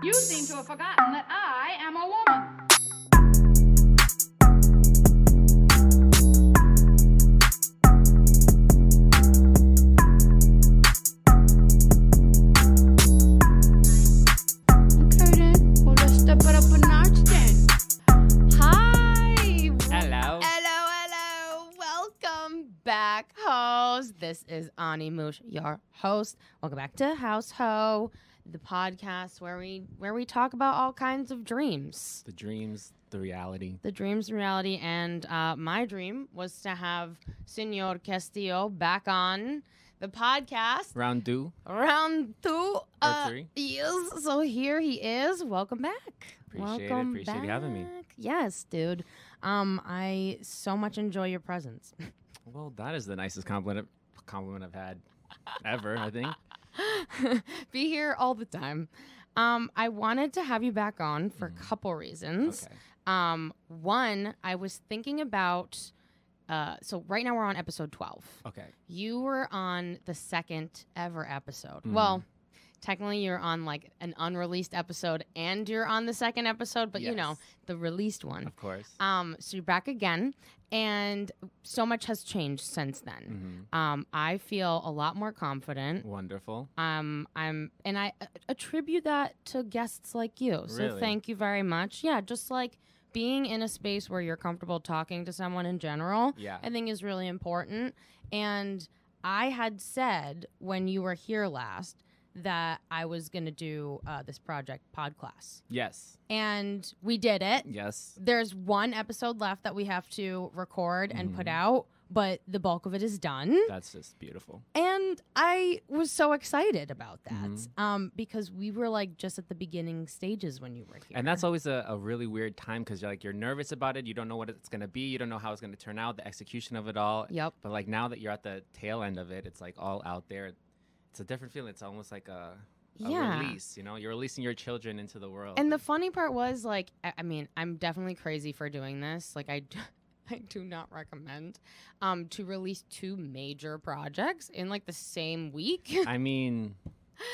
You seem to have forgotten that I am a woman. Okay then. Well, let's step it up a notch then. Hi. Hello. Hello, hello. Welcome back, hoes. This is Ani Moosh, your host. Welcome back to House Ho, the podcast where we where we talk about all kinds of dreams. The dreams, the reality. The dreams and reality. And uh, my dream was to have Senor Castillo back on the podcast. Round two. Round two. uh, three. Yes. So here he is. Welcome back. Appreciate it. Welcome Appreciate you having me. Yes, dude. Um, I so much enjoy your presence. Well, that is the nicest compliment compliment I've had ever. I think. Be here all the time. Um, I wanted to have you back on for a couple reasons. Okay. Um, one, I was thinking about. Uh, so right now we're on episode twelve. Okay. You were on the second ever episode. Mhm. Well, technically you're on like an unreleased episode and you're on the second episode, but you know, the released one. Of course. Um, so you're back again and so much has changed since then. hmm Um, I feel a lot more confident. Wonderful. Um, I'm and I uh, attribute that to guests like you. So Really? thank you very much. Yeah, just like being in a space where you're comfortable talking to someone in general. Yeah. I think is really important. And I had said when you were here last that I was going to do uh, this project pod class. Yes. And we did it. Yes. There's one episode left that we have to record and put Mhm. out, but the bulk of it is done. That's just beautiful. And I was so excited about that Mhm. um, because we were like just at the beginning stages when you were here. And that's always a, a really weird time because you're like you're nervous about it. You don't know what it's gonna be. You don't know how it's gonna turn out. The execution of it all. Yep. But like now that you're at the tail end of it, it's like all out there. It's a different feeling. It's almost like a, a Yeah. release. You know, you're releasing your children into the world. And the funny part was like, I mean, I'm definitely crazy for doing this. Like, I, do, I do not recommend um, to release two major projects in like the same week I mean,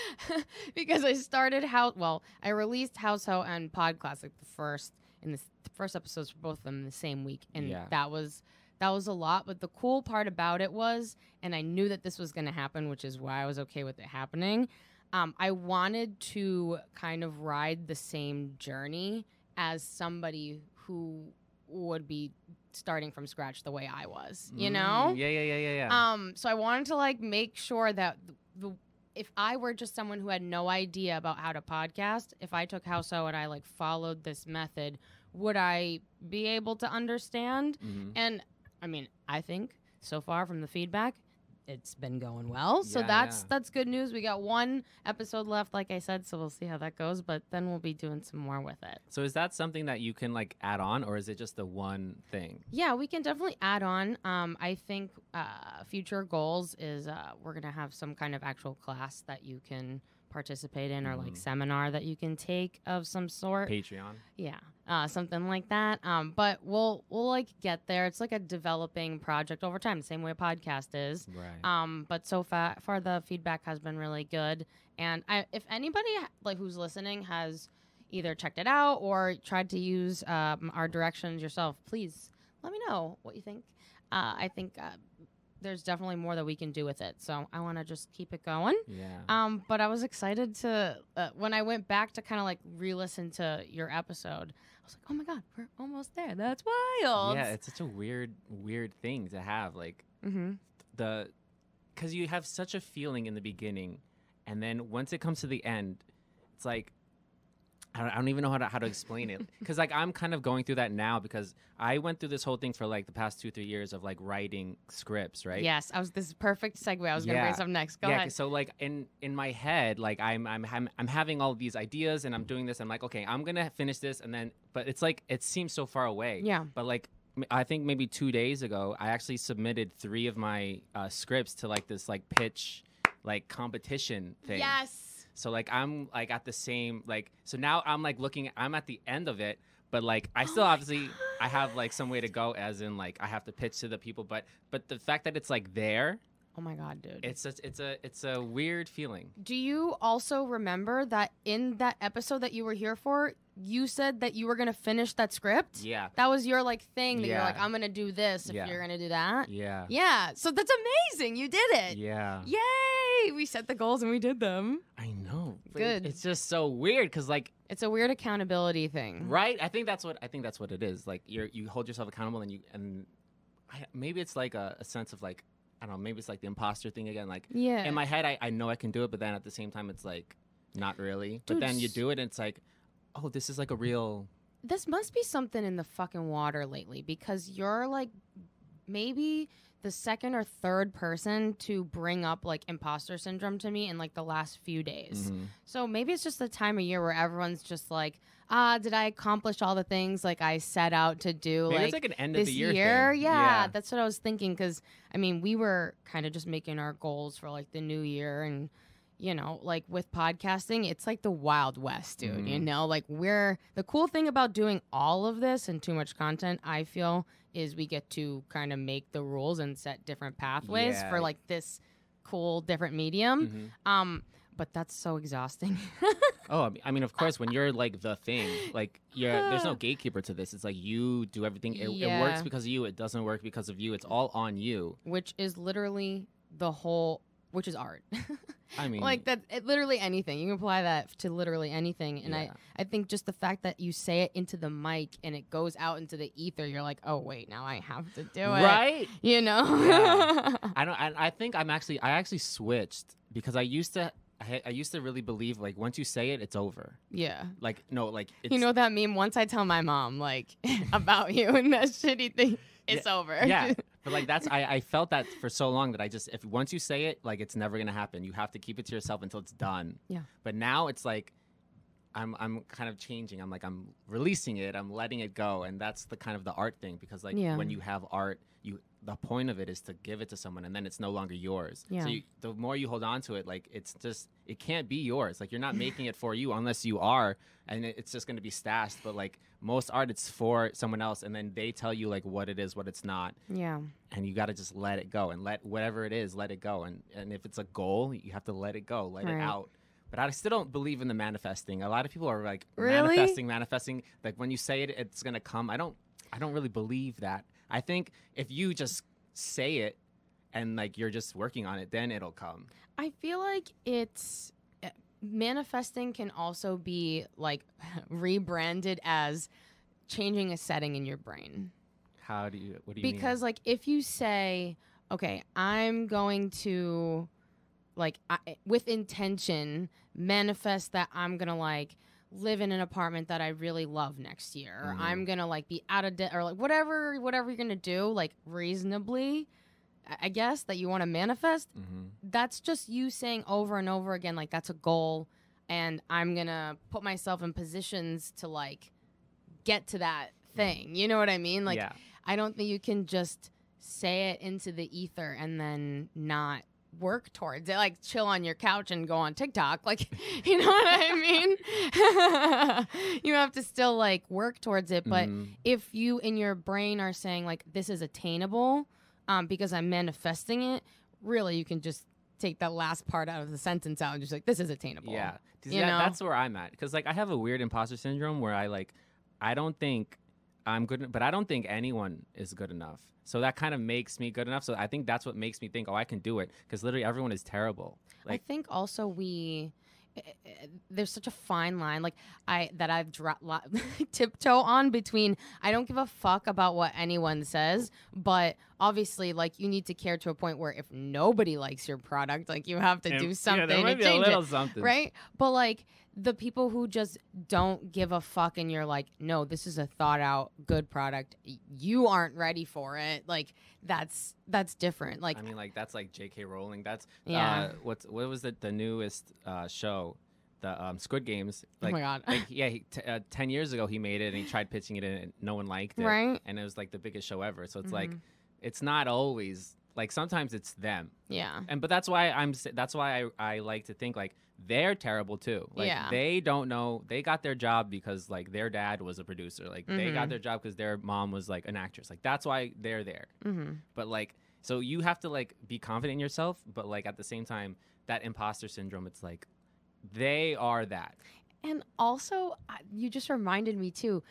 because I started how well I released House Ho and Pod Classic the first in the, first episodes for both of them the same week, and Yeah. that was that was a lot. But the cool part about it was, and I knew that this was going to happen, which is why I was okay with it happening. Um, I wanted to kind of ride the same journey as somebody who would be starting from scratch the way I was, you mm, know? Yeah, yeah, yeah, yeah, yeah. Um, so I wanted to like make sure that the, the if I were just someone who had no idea about how to podcast, if I took House Ho and I like followed this method, would I be able to understand? Mhm. And I mean, I think so far from the feedback, it's been going well. So Yeah, that's yeah. that's good news. We got one episode left, like I said, so we'll see how that goes. But then we'll be doing some more with it. So is that something that you can like add on, or is it just the one thing? Yeah, we can definitely add on. Um, I think uh, future goals is uh, we're gonna have some kind of actual class that you can participate in, or like Mhm. seminar that you can take of some sort. Patreon. Yeah, uh, something like that. Um, but we'll we'll like get there. It's like a developing project over time, the same way a podcast is. Right. Um, but so far, far the feedback has been really good. And I, if anybody like who's listening has either checked it out or tried to use um, our directions yourself, please let me know what you think. Uh, I think uh, there's definitely more that we can do with it. So I want to just keep it going. yeah. Um, but I was excited to uh, when I went back to kind of like re-listen to your episode. I was like, oh my god, we're almost there. That's wild. yeah, it's such a weird, weird thing to have. Like mm-hmm. the, because you have such a feeling in the beginning, and then once it comes to the end, it's like. I don't, I don't even know how to how to explain it because like I'm kind of going through that now because I went through this whole thing for like the past two three years of like writing scripts right Yes, I was. This perfect segue. I was gonna Yeah. bring some next. Go yeah, ahead. So like in in my head, like I'm I'm I'm I'm having all these ideas and I'm doing this. I'm like, okay, I'm gonna finish this, and then but it's like it seems so far away. Yeah. But like I think maybe two days ago, I actually submitted three of my uh, scripts to like this like pitch like competition thing. Yes. So like I'm like at the same like so now I'm like looking I'm at the end of it, but like I still Oh obviously I have like some way to go as in like I have to pitch to the people, but but the fact that it's like there Oh my god, dude. It's a, it's a it's a weird feeling. Do you also remember that in that episode that you were here for, you said that you were gonna finish that script? Yeah. That was your like thing that you're like, I'm gonna do this if Yeah. you're gonna do that. Yeah. Yeah. So that's amazing. You did it. Yeah. Yay! We set the goals and we did them. I Good. It's just so weird because like It's a weird accountability thing. right. I think that's what I think that's what it is. Like you're you hold yourself accountable and you and I, maybe it's like a, a sense of like I don't know. Maybe it's like the imposter thing again. Like Yeah. in my head, I, I know I can do it, but then at the same time, it's like not really. but then you do it, and it's like, oh, this is like a real. this must be something in the fucking water lately because you're like maybe the second or third person to bring up like imposter syndrome to me in like the last few days. Mhm. So maybe it's just the time of year where everyone's just like, ah, did I accomplish all the things like I set out to do? Maybe like, it's like an end of the year. thing. Yeah, that's what I was thinking. Because I mean, we were kind of just making our goals for like the new year, and you know, like with podcasting, it's like the wild west, dude. You Mhm. know, like we're the cool thing about doing all of this and too much content. I feel is we get to kind of make the rules and set different pathways Yeah. for like this cool different medium. Mhm. Um, but that's so exhausting. Oh, I mean- of course, when you're like the thing, like you're there's no gatekeeper to this. It's like you do everything. It, it works because of you. It doesn't work because of you. It's all on you. which is literally the whole, which is art. I mean, like that it, literally anything you can apply that to literally anything and Yeah. i i think just the fact that you say it into the mic and it goes out into the ether you're like oh wait now i have to do it right? you know Yeah. I don't. I, I think I'm actually. I actually switched because I used to. I, I used to really believe like once you say it, it's over. yeah. Like no, like it's, you know that meme once i tell my mom like about you and that shitty thing it's over. Yeah. But like that's I, I felt that for so long that i just if once you say it like it's never gonna happen. You have to keep it to yourself until it's done. Yeah. but now it's like i'm i'm kind of changing. I'm like i'm releasing it. I'm letting it go. And that's the kind of the art thing because like Yeah. when you have art you the point of it is to give it to someone and then it's no longer yours Yeah. so you, the more you hold on to it like it's just it can't be yours like you're not making it for you unless you are and it, it's just going to be stashed but like most art it's for someone else and then they tell you like what it is what it's not yeah and you got to just let it go and let whatever it is let it go and and if it's a goal you have to let it go let Right. it out but I still don't believe in the manifesting. A lot of people are like Really? manifesting, manifesting. Like when you say it, it's gonna come. I don't. I don't really believe that. I think if you just say it, and like you're just working on it, then it'll come. i feel like it's uh, manifesting can also be like rebranded as changing a setting in your brain How do you? What do you mean? because like if you say okay i'm going to like I, with intention manifest that i'm gonna like live in an apartment that i really love next year. Mhm. i'm gonna like be out of debt or like whatever whatever you're gonna do like reasonably I- guess that you want to manifest Mhm. that's just you saying over and over again like that's a goal and i'm gonna put myself in positions to like get to that thing. You know what i mean? Like yeah, I don't think you can just say it into the ether and then not work towards it. Like chill on your couch and go on TikTok. Like, you know what I mean? you have to still like work towards it. But Mhm. if you in your brain are saying like this is attainable, um, because I'm manifesting it, really you can just take that last part out of the sentence out and just like this is attainable. yeah. You that- know? that's where I'm at because like I have a weird imposter syndrome where I like I don't think I'm good, but I don't think anyone is good enough. So that kind of makes me good enough. So I think that's what makes me think, oh, I can do it because literally everyone is terrible. Like I think also we eh, eh, there's such a fine line like I that I've dro- tiptoe on between I don't give a fuck about what anyone says, but obviously like you need to care to a point where if nobody likes your product, like you have to And- do yeah, something there might to be a change little it, something. right? But like the people who just don't give a fuck and you're like, no, this is a thought out good product. You aren't ready for it. Like that's that's different. Like I mean, like that's like J.K. Rowling. That's Yeah. Uh, what's what was the the newest uh, show, the um, Squid Games? oh my god. like yeah, he, t- uh, ten years ago he made it and he tried pitching it and no one liked it, Right. And it was like the biggest show ever. So it's like Mhm. It's not always like sometimes it's them, yeah. and but that's why I'm that's why I I like to think like they're terrible too. Like Yeah. they don't know they got their job because like their dad was a producer. Like they got Mhm. their job because their mom was like an actress. Like that's why they're there Mm-hmm. but like So you have to like be confident in yourself, but like at the same time, that imposter syndrome, it's like they are that. And also, you just reminded me too.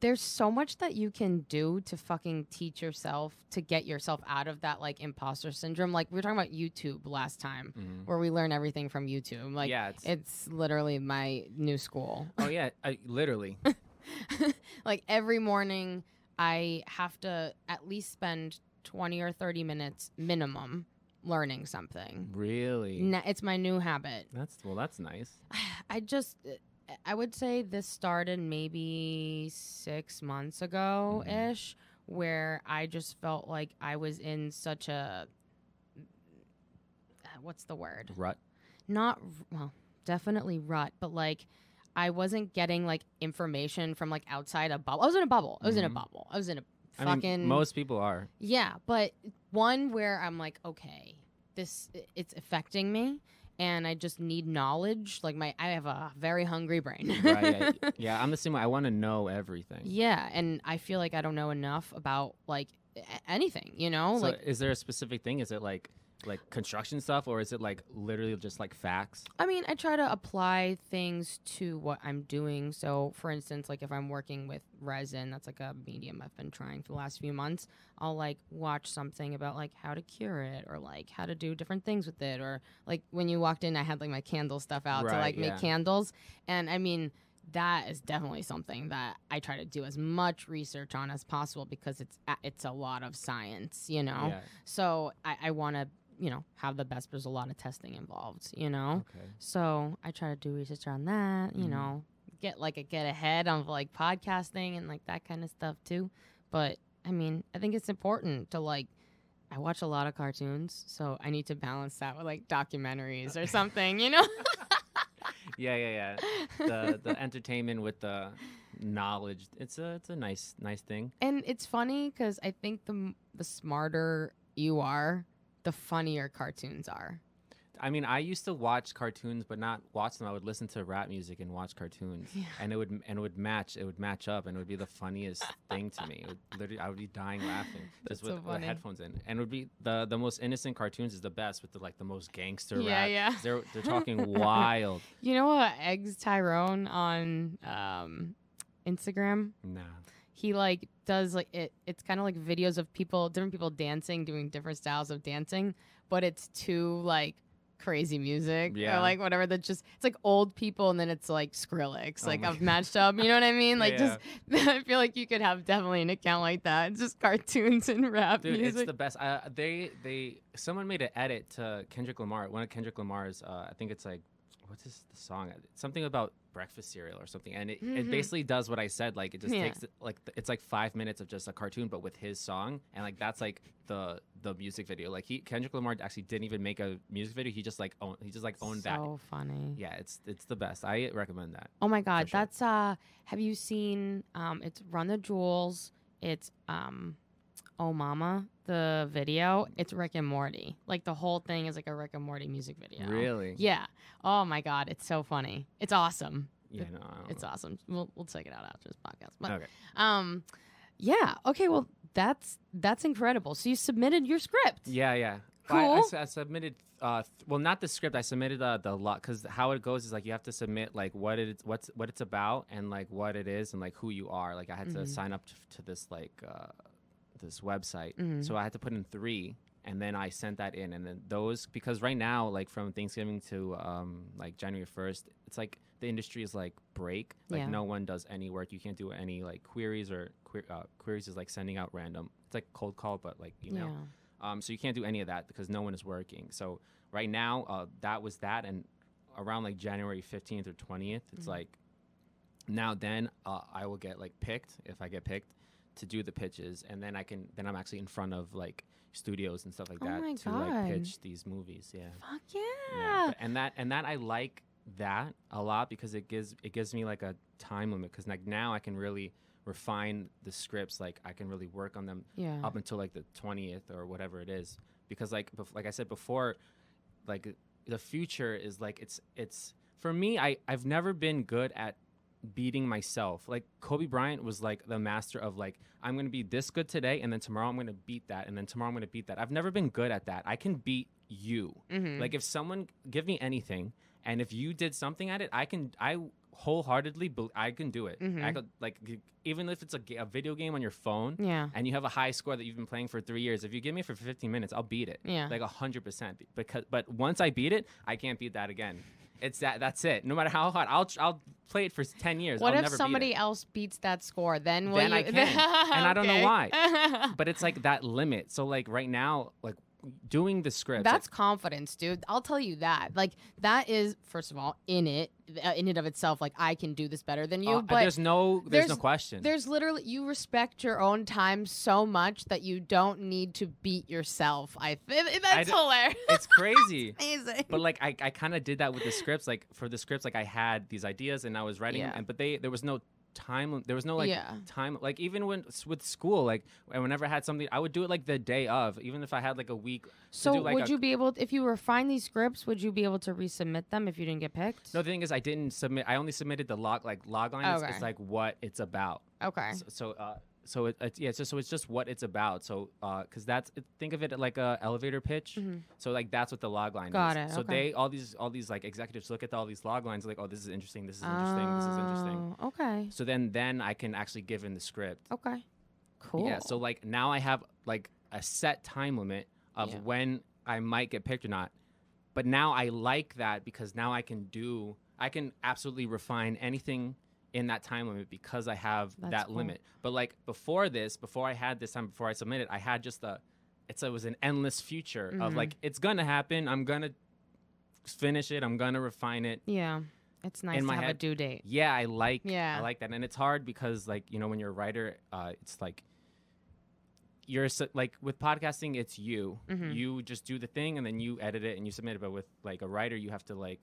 There's so much that you can do to fucking teach yourself to get yourself out of that like imposter syndrome. Like we were talking about YouTube last time, Mhm. where we learn everything from YouTube. Like yeah, it's, it's literally my new school. oh yeah, I, literally. like every morning, I have to at least spend 20 or 30 minutes minimum learning something. really. Na- it's my new habit. That's well, that's nice. I just, I would say this started maybe six months ago ish, where I just felt like I was in such a, what's the word? Rut. Not, well, definitely rut, but like, I wasn't getting like information from like outside a bubble. I was in a bubble. I was in a Mhm. bubble. I was in a fucking mean, most people are. yeah, but one where I'm like, okay, this it's affecting me, and I just need knowledge. Like my, I have a very hungry brain. right. Yeah, yeah, I'm the same way. I want to know everything. yeah, and I feel like I don't know enough about like anything. You know, So like is there a specific thing? Is it like like construction stuff, or is it like literally just like facts? I mean, I try to apply things to what I'm doing. So, for instance, like if I'm working with resin, that's like a medium I've been trying for the last few months. I'll like watch something about like how to cure it or like how to do different things with it. Or like when you walked in, I had like my candle stuff out to like yeah. make candles. And I mean, that is definitely something that I try to do as much research on as possible because it's it's a lot of science, you know. Yeah. So I, I want to you know have the best. There's a lot of testing involved, you know. Okay. So I try to do research on that, you Mhm. know, get like a get ahead of like podcasting and like that kind of stuff too. But I mean, I think it's important to like. I watch a lot of cartoons, so I need to balance that with like documentaries or something, you know. Yeah, yeah, yeah. The the entertainment with the knowledge. It's a it's a nice nice thing. and it's funny because I think the the smarter you are, the funnier cartoons are. I mean, I used to watch cartoons, but not watch them. I would listen to rap music and watch cartoons, Yeah. and it would and it would match. It would match up, and it would be the funniest thing to me. It would literally, I would be dying laughing That's just with, so with headphones in, and it would be the the most innocent cartoons is the best with the like the most gangster Yeah, rap. yeah. They're they're talking wild. You know what? Eggs Tyrone on um, Instagram. Nah. He like does like it it's kind of like videos of people different people dancing doing different styles of dancing but it's too like crazy music Yeah. or like whatever that just it's like old people and then it's like skrillex Oh like i've matched up you know what i mean like Yeah. just i feel like you could have definitely an account like that it's just cartoons and rap Dude, music it's the best. Uh, they they someone made an edit to Kendrick Lamar. One of Kendrick Lamar's. Uh, I think it's like what's this the song? Something about breakfast cereal or something. And it, Mhm. it basically does what I said. Like it just Yeah. takes like it's like five minutes of just a cartoon, but with his song. And like that's like the the music video. Like he Kendrick Lamar actually didn't even make a music video. He just like own he just like owned that. so funny Yeah, it's it's the best. I recommend that. Oh my god, sure. that's uh have you seen um it's Run the Jewels, it's um Oh Mama, the video, it's Rick and Morty. Like the whole thing is like a Rick and Morty music video. Really? Yeah. Oh my god, it's so funny. It's awesome. Yeah. No. I don't It's know. awesome. We'll we'll check it out after this podcast. But Okay. um yeah, okay, well that's that's incredible. So you submitted your script. Yeah, yeah. But I- I, Cool. I submitted. Uh, th- well, not the script. I submitted uh, the lot because how it goes is like you have to submit like what it what's what it's about and like what it is and like who you are. Like I had Mhm. to sign up t- to this like uh, this website, Mhm. so I had to put in three, and then I sent that in, and then those because right now like from Thanksgiving to um like January first, it's like the industry is like break. Like Yeah. no one does any work. You can't do any like queries or que- uh, queries is like sending out random. It's like cold call, but like email. Yeah. Um, so you can't do any of that because no one is working. So right now, uh, that was that, and around like January fifteenth or 20th it's Mhm. like now then uh, I will get like picked if I get picked to do the pitches, and then I can then I'm actually in front of like studios and stuff like Oh that to God. like pitch these movies. Yeah. Fuck Yeah, yeah. but- and that and that I like that a lot because it gives it gives me like a time limit because like now I can really refine the scripts like I can really work on them Yeah. up until like the 20th or whatever it is because like bef- like I said before like the future is like it's it's for me I I've never been good at beating myself. Like Kobe Bryant was like the master of like I'm going to be this good today and then tomorrow I'm going to beat that and then tomorrow I'm going to beat that. I've never been good at that. I can beat you. Mhm. Like if someone give me anything and if you did something at it, I can I wholeheartedly bel I can do it. I Mhm. could like even if it's a, video game on your phone yeah. and you have a high score that you've been playing for 3 years, if you give me for 15 minutes, I'll beat it Yeah. like hundred percent. Because but once I beat it, I can't beat that again. It's that that's it. No matter how hard, I'll I'll play it for ten years. What I'll if somebody Beat else beats that score? Then will Then you? I can. And I don't know why. But it's like that limit. So like right now, like doing the script. That's confidence, dude. I'll tell you that. Like that is first of all in it, uh, in and of itself. Like I can do this better than you. uh, but there's no there's, no question. There's literally you respect your own time so much that you don't need to beat yourself. I th- that's hilarious. it's crazy. Amazing. but like I, I kind of did that with the scripts. Like for the scripts, like I had these ideas and I was writing, them, Yeah. and but they there was no time. There was no like Yeah. time. Like even when with school, like whenever I had something, I would do it like the day of, even if I had like a week. so do, like, would a- you be able, if you refine these scripts, would you be able to resubmit them if you didn't get picked? No, the thing is, I didn't submit. I only submitted the log like log line. It's, it's like what it's about. Okay. So, so uh, so it, it's yeah, it's just so it's just what it's about. So, uh, because that's think of it like a elevator pitch. Mhm. So like that's what the log line Got is. it, So okay. they all these all these like executives look at all these log lines like, oh, this is interesting. This is interesting. This is interesting. Oh, Okay. So then then I can actually give in the script. Okay. Cool. Yeah. So like now I have like a set time limit of Yeah. when I might get picked or not. But now I like that because now I can do I can absolutely refine anything in that time limit because I have That's that cool. limit. But like before this, before I had this time before I submitted, I had just a it's it was an endless future of Mhm. like it's gonna happen. I'm gonna finish it. I'm gonna refine it. yeah. It's nice In to have a due date. Yeah, I like Yeah. I like that, and it's hard because like you know when you're a writer, uh, it's like you're like with podcasting, it's you. Mhm. You just do the thing and then you edit it and you submit it. But with like a writer, you have to like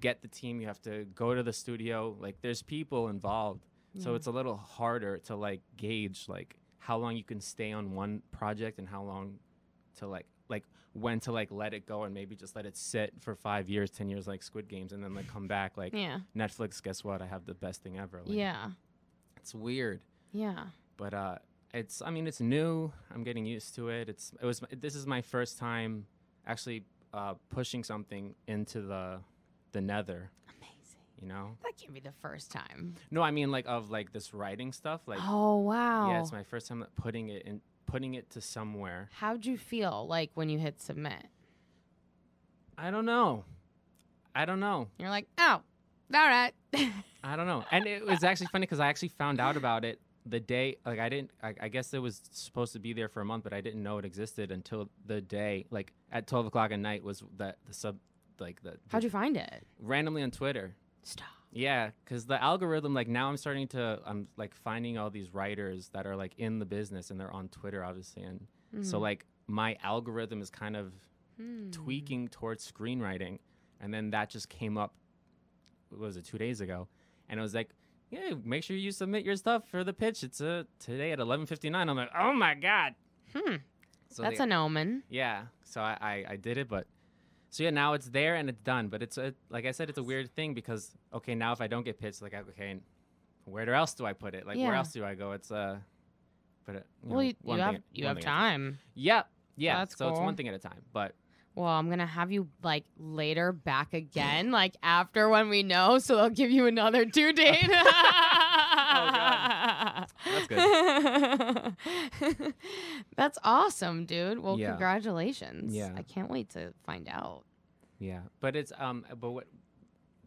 get the team. You have to go to the studio. Like there's people involved, so it's a little harder to like gauge like how long you can stay on one project and how long to like like when to like let it go and maybe just let it sit for five years, ten years, like Squid Games, and then like come back like Yeah. Netflix, guess what? I have the best thing ever. Like, Yeah. It's weird, Yeah. but uh, it's. I mean, it's new. I'm getting used to it. It's. It was. This is my first time actually uh, pushing something into the the nether. Amazing. You know? That can't be the first time. No, I mean like of like this writing stuff. Like, oh wow. yeah, it's my first time putting it in, putting it to somewhere. How'd you feel like when you hit submit? I don't know. I don't know. You're like, oh, all right. I don't know. And it was actually funny because I actually found out about it the day. Like I didn't. I, I guess it was supposed to be there for a month, but I didn't know it existed until the day. Like at twelve o'clock at night was that the sub. Like the, How'd you find it? randomly on Twitter. Stop. Yeah, because the algorithm, like now, I'm starting to. I'm like finding all these writers that are like in the business and they're on Twitter, obviously, and so Mhm. like my algorithm is kind of Hmm. tweaking towards screenwriting, and then that just came up. What was it two days ago? And it was like, yeah, make sure you submit your stuff for the pitch. It's uh, today at 11:59. I'm like, oh my god. Hmm. So That's an omen. yeah. So I, I I did it, but so yeah, now it's there and it's done. But it's a, like I said, it's a weird thing because okay, now if I don't get pitched, like okay, where else do I put it? Like where else do I go? It's uh, but uh, you well, know, you, you have you have thing at a time. time. Yeah, yeah. That's so it's one thing at a time. But Well, I'm gonna have you like later back again, like after when we know, so they'll give you another due date. Oh, good. That's awesome, dude. Well, Yeah. congratulations. Yeah. I can't wait to find out. Yeah, but it's um, but what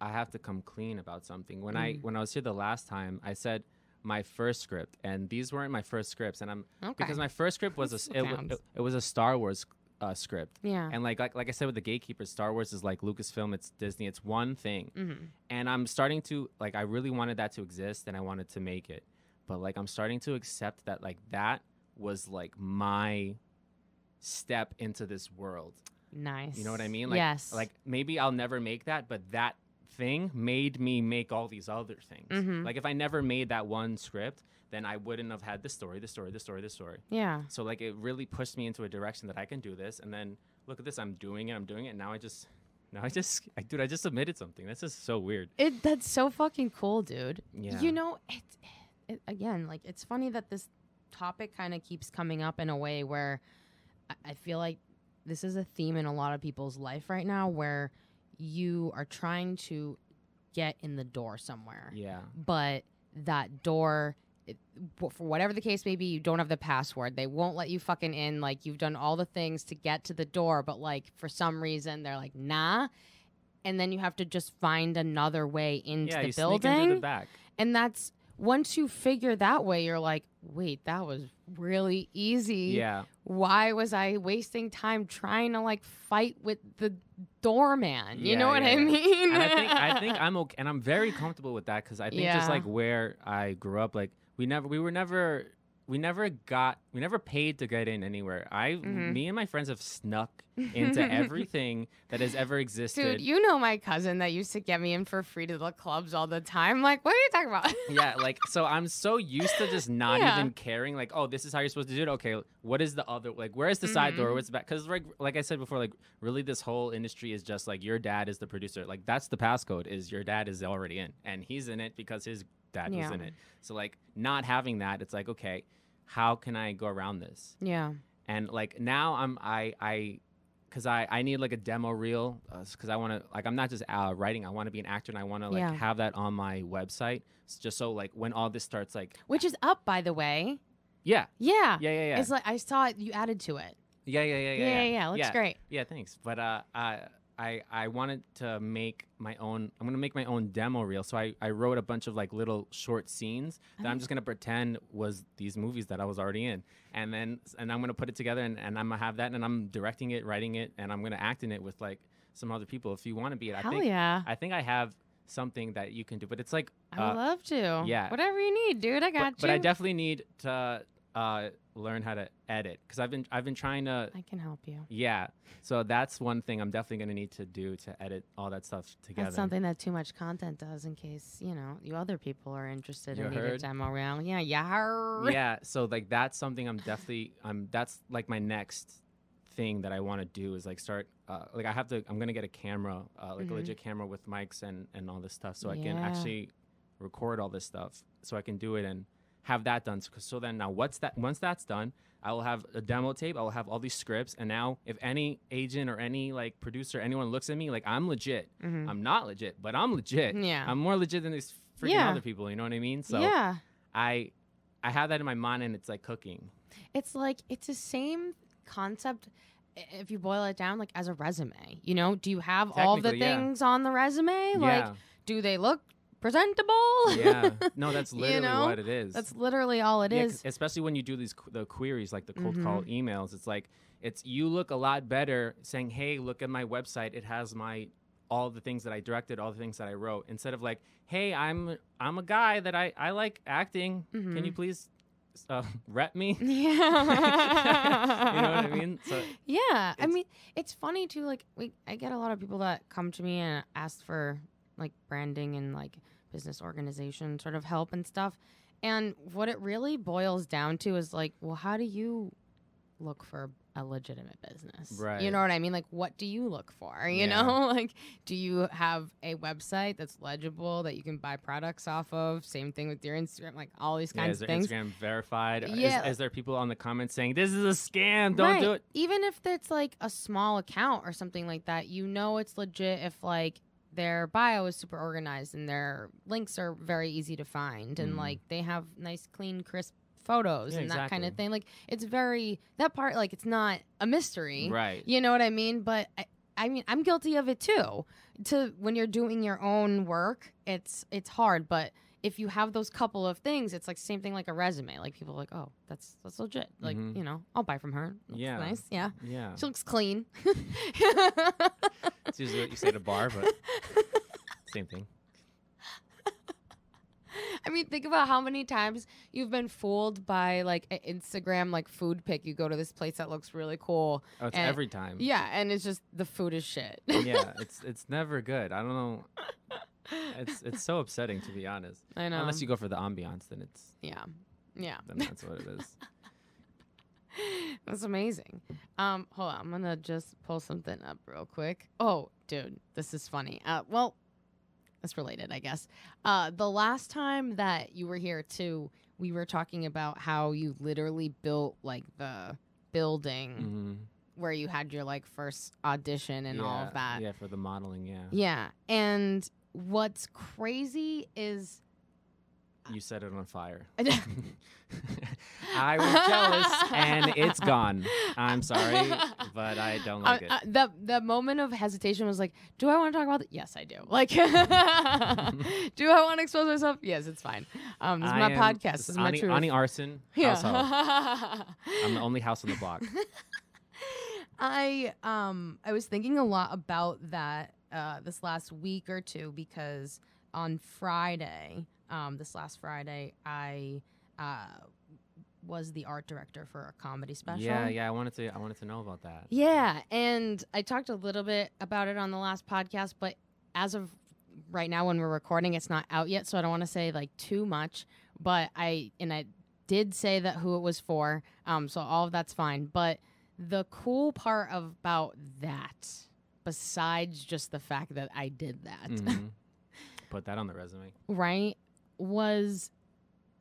I have to come clean about something. When I Mm. when I was here the last time, I said my first script, and these weren't my first scripts, and I'm Okay. because my first script was a it, Sounds- it, it was a Star Wars uh, script, yeah. and like like like I said with the Gatekeepers, Star Wars is like Lucasfilm, it's Disney, it's one thing, mm-hmm. and I'm starting to like I really wanted that to exist, and I wanted to make it, but like I'm starting to accept that like that was like my step into this world. Nice. You know what I mean? Like, yes. Like maybe I'll never make that, but that thing made me make all these other things. Mhm. Like if I never made that one script, then I wouldn't have had the story, the story, the story, the story. yeah. So like it really pushed me into a direction that I can do this. And then look at this, I'm doing it, I'm doing it. And now I just now I just, I, dude, I just submitted something. That's just so weird. It that's so fucking cool, dude. Yeah. You know, it's it, again like it's funny that this topic kind of keeps coming up in a way where I, I feel like this is a theme in a lot of people's life right now where you are trying to get in the door somewhere, Yeah. but that door. It, for whatever the case may be, you don't have the password. They won't let you fucking in. Like you've done all the things to get to the door, but like for some reason they're like, nah. And then you have to just find another way into Yeah, the you building. sneak into the back. And that's once you figure that way, you're like, wait, that was really easy. Yeah. Why was I wasting time trying to like fight with the doorman? You Yeah, know what yeah, I mean? and I think I think I'm okay, and I'm very comfortable with that because I think just like where I grew up, like we never, we were never, we never got, we never paid to get in anywhere. I, Mhm. me and my friends have snuck into everything that has ever existed. Dude, you know my cousin that used to get me in for free to the clubs all the time. Like, what are you talking about? yeah, like so I'm so used to just not Yeah. even caring. Like, oh, this is how you're supposed to do it. Okay, what is the other? Like, where's the side door? Mhm. What's the back? Because like, like I said before, like really, this whole industry is just like your dad is the producer. Like that's the passcode. Is your dad is already in, and he's in it because his dad was in it. So like not having that, it's like okay, how can I go around this? yeah. and like now i'm i i because i i need like a demo reel because i want to like i'm not just uh, writing i want to be an actor and i want to like Yeah. have that on my website just so like when all this starts like Which is up, by the way. yeah Yeah. yeah yeah yeah It's like I saw it. You added to it. yeah yeah yeah yeah Yeah, yeah, yeah. Looks yeah. great. yeah thanks but uh i I, I wanted to make my own I'm gonna make my own demo reel. So I, I wrote a bunch of like little short scenes that I'm just gonna pretend was these movies that I was already in. And then and I'm gonna put it together and, and I'm gonna have that and I'm directing it, writing it, and I'm gonna act in it with like some other people if you wanna be it. I Hell think yeah. I think I have something that you can do. But it's like I would uh, love to. yeah. Whatever you need, dude. I got but, you. but I definitely need to uh, learn how to edit because I've been I've been trying to I can help you. yeah. So that's one thing I'm definitely gonna need to do to edit all that stuff together. That's something that too much content does in case, you know, you other people are interested You in need a heard? demo reel. Yeah, yeah. yeah. So like that's something I'm definitely I'm that's like my next thing that I want to do is like start uh, like I have to I'm gonna get a camera uh, like Mhm. a legit camera with mics and and all this stuff so I can actually record all this stuff so I can do it and have that done. So, so then now what's that once that's done, I will have a demo tape. I will have all these scripts, and now if any agent or any like producer, anyone looks at me, like I'm legit. Mhm. I'm not legit, but I'm legit. Yeah. I'm more legit than these freaking Yeah. other people. You know what I mean? So yeah. I I have that in my mind, and it's like cooking. It's like it's the same concept if you boil it down like as a resume. You know, do you have all the yeah. things on the resume? Like yeah, do they look presentable? yeah. No, that's You literally know? what it is. That's literally all it Yeah, is. especially when you do these qu- the queries like the cold Mhm. call emails. It's like it's you look a lot better saying, "Hey, look at my website. It has my all the things that I directed, all the things that I wrote." Instead of like, "Hey, I'm I'm a guy that I I like acting. Can you Mhm. please uh, rep me?" Yeah. you know what I mean? So Yeah, I mean, it's funny too. Like, we, I get a lot of people that come to me and ask for like branding and like business organization sort of help and stuff. And what it really boils down to is like, well, how do you look for a legitimate business? Right. You know what I mean? Like, what do you look for? You Yeah. know, like, do you have a website that's legible that you can buy products off of? Same thing with your Instagram, like all these yeah, kinds is of things. Instagram verified? Is- Yeah. Is, there people on the comments saying this is a scam? Don't do it. Even if it's like a small account or something like that, you know it's legit if like their bio is super organized and their links are very easy to find and Mhm. like they have nice, clean, crisp photos Yeah, and that kind of thing. Like it's very that part like it's not a mystery. Right. You know what I mean? But I, I mean, I'm guilty of it too. To when you're doing your own work, it's it's hard, but if you have those couple of things, it's like same thing like a resume. Like people are like, oh, that's that's legit. Like Mhm. you know, I'll buy from her. Looks Yeah. nice. Yeah, Yeah. she looks clean. It's usually what you say at a bar, but same thing. I mean, think about how many times you've been fooled by like an Instagram like food pic. You go to this place that looks really cool. Oh, it's And- every time. Yeah, and it's just the food is shit. yeah, it's it's never good. I don't know. It's it's so upsetting to be honest. I know. Unless you go for the ambiance, then it's yeah, yeah. then that's what it is. That's amazing. Um, hold on, I'm gonna just pull something up real quick. Oh, dude, this is funny. Uh, well, it's related, I guess. Uh, the last time that you were here too, we were talking about how you literally built like the building Mhm. where you had your like first audition and all of that. Yeah, for the modeling. Yeah. Yeah. And what's crazy is You set it on fire. I was jealous, and it's gone. I'm sorry, but I don't like Uh, it. uh, the the moment of hesitation was like, do I want to talk about it? Yes, I do. Like, do I want to expose myself? Yes, it's fine. Um, this is I my podcast. this is my truth. Ani Arson yeah. I'm the only house on the block. I um I was thinking a lot about that uh this last week or two because on Friday, um this last Friday, I uh was the art director for a comedy special. Yeah, yeah. I wanted to. I wanted to know about that. Yeah, and I talked a little bit about it on the last podcast, but as of right now when we're recording, it's not out yet, so I don't want to say like too much. But I and I did say that who it was for, um, so all of that's fine. But the cool part about that, besides just the fact that I did that, Mhm. Put that on the resume. right, was,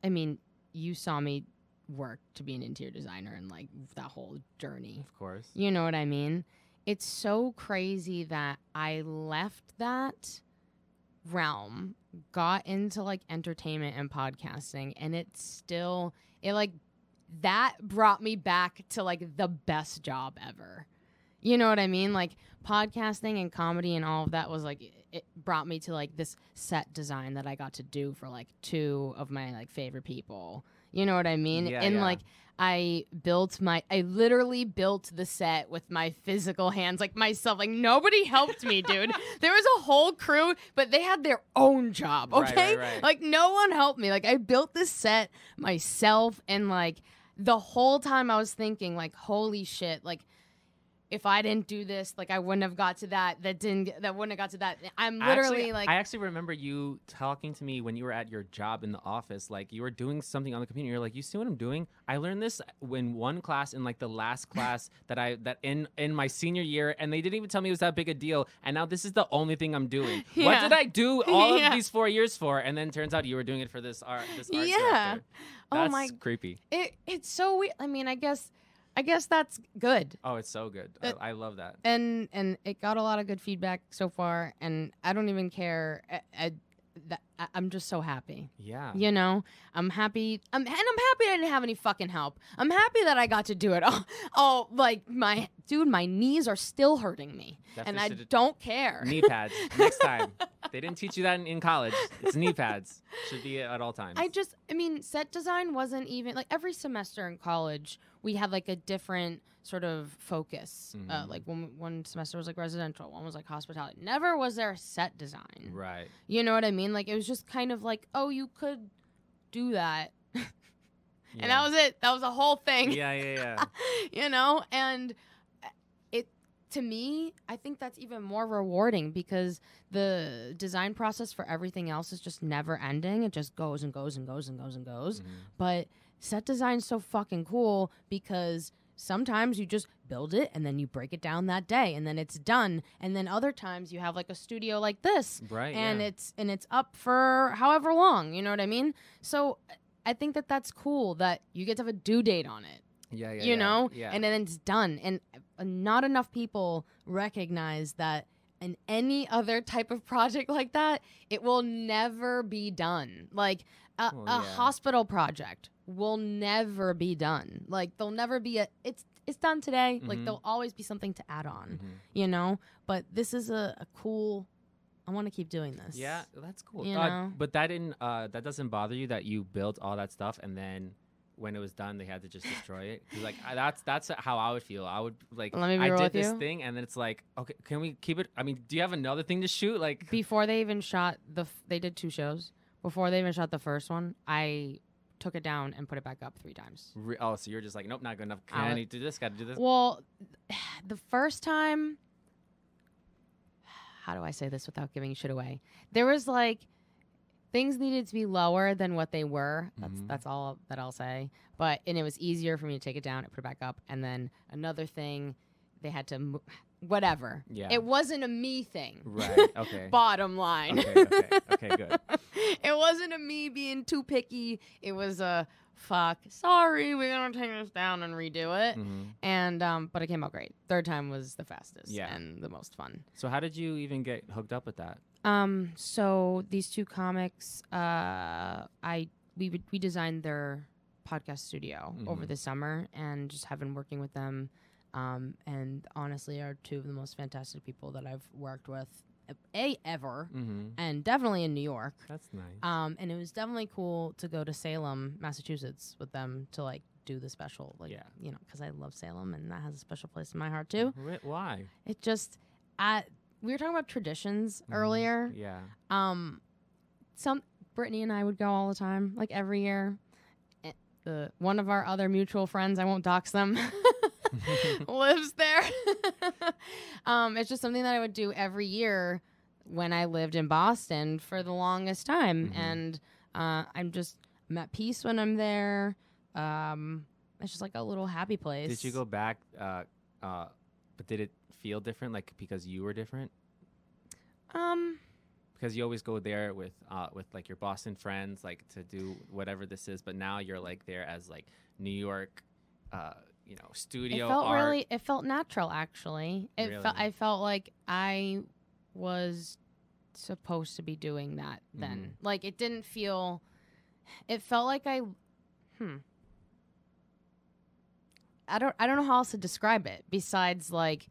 I mean, you saw me work to be an interior designer and like that whole journey. Of course. You know what I mean? It's so crazy that I left that realm, got into like entertainment and podcasting, and it's still, it like, that brought me back to like the best job ever. You know what I mean? Like podcasting and comedy and all of that was like it brought me to like this set design that I got to do for like two of my like favorite people. You know what I mean? Yeah, and yeah. like I built my I literally built the set with my physical hands like myself like nobody helped me dude there was a whole crew but they had their own job Right, okay right, right. like no one helped me like I built this set myself and like the whole time I was thinking like holy shit like if I didn't do this like I wouldn't have got to that that didn't that wouldn't have got to that I'm literally actually, like I actually remember you talking to me when you were at your job in the office. Like you were doing something on the computer. You're like, "You see what I'm doing? I learned this in one class in like the last class that I that in in my senior year, and they didn't even tell me it was that big a deal. And now this is the only thing I'm doing. What did I do all Yeah. of these four years for? And then turns out you were doing it for this art. This art Yeah. director. Oh That's my- creepy. it it's so weird I mean I guess I guess that's good Oh, it's so good. Uh, I, I love that. and and it got a lot of good feedback so far and i don't even care I, I, that, I, i'm just so happy Yeah. you know i'm happy I'm, and i'm happy i didn't have any fucking help i'm happy that i got to do it oh, oh like my dude my knees are still hurting me and i don't care knee pads next time. they didn't teach you that in, in college. It's knee pads. Should be at all times. I just, I mean, set design wasn't even like every semester in college, we had like a different sort of focus. Uh, Mhm. like one, one semester was like residential, one was like hospitality. Never was there a set design. right. You know what I mean? Like it was just kind of like, oh, you could do that. And that was it. That was the whole thing. yeah, yeah, yeah. you know and uh, to me i think that's even more rewarding because the design process for everything else is just never ending it just goes and goes and goes and goes and goes Mhm. but set design's so fucking cool because sometimes you just build it and then you break it down that day and then it's done and then other times you have like a studio like this Right. and yeah. it's and it's up for however long you know what i mean so i think that that's cool that you get to have a due date on it yeah, yeah, you yeah. know Yeah. and then it's done and not enough people recognize that in any other type of project like that it will never be done like a, Well, a hospital project will never be done like there'll never be a it's it's done today like Mhm. there'll always be something to add on Mhm. you know but this is a, a cool i want to keep doing this Yeah, that's cool. You Uh, know? but that didn't. Uh, that doesn't bother you that you built all that stuff and then when it was done they had to just destroy it. like I, that's that's how I would feel. I would like Let me be I real did with this you. thing and then it's like okay, can we keep it? I mean, do you have another thing to shoot? Like before they even shot the f- they did two shows before they even shot the first one i took it down and put it back up three times re- oh, so you're just like nope, not good enough. I Can I would- need to do this? Got to do this. well the first time how do i say this without giving shit away there was like things needed to be lower than what they were that's Mhm. that's all that i'll say but and it was easier for me to take it down and put it back up and then another thing they had to mo- whatever. Yeah. It wasn't a me thing. Right. Okay. Bottom line. Okay, okay, okay, good. it wasn't a me being too picky. It was a fuck. Sorry, we're gonna take this down and redo it. Mhm. And um, but it came out great. Third time was the fastest Yeah. and the most fun. So how did you even get hooked up with that? Um, so these two comics, uh, I we would- we designed their podcast studio over Mhm. the summer, and just have been working with them. Um, and honestly, are two of the most fantastic people that I've worked with, a ever, Mm-hmm. and definitely in New York. That's nice. Um, and it was definitely cool to go to Salem, Massachusetts, with them to like do the special, like Yeah. you know, because I love Salem, and that has a special place in my heart too. Wh- Why? It just, I we were talking about traditions Mhm. earlier. Yeah. Um, some Brittany and I would go all the time, like every year. Eh, The one of our other mutual friends, I won't dox them, lives there. um, it's just something that I would do every year when I lived in Boston for the longest time, Mhm. and uh, I'm just I'm at peace when I'm there. Um, it's just like a little happy place. Did you go back? Uh, uh, but did it feel different? Like because you were different? Um, Because you always go there with uh, with like your Boston friends, like to do whatever this is. But now you're like there as like New York, uh, you know, studio it felt art. really it felt natural actually it felt i felt like i was supposed to be doing that then Mhm. like it didn't feel it felt like i hmm i don't i don't know how else to describe it besides like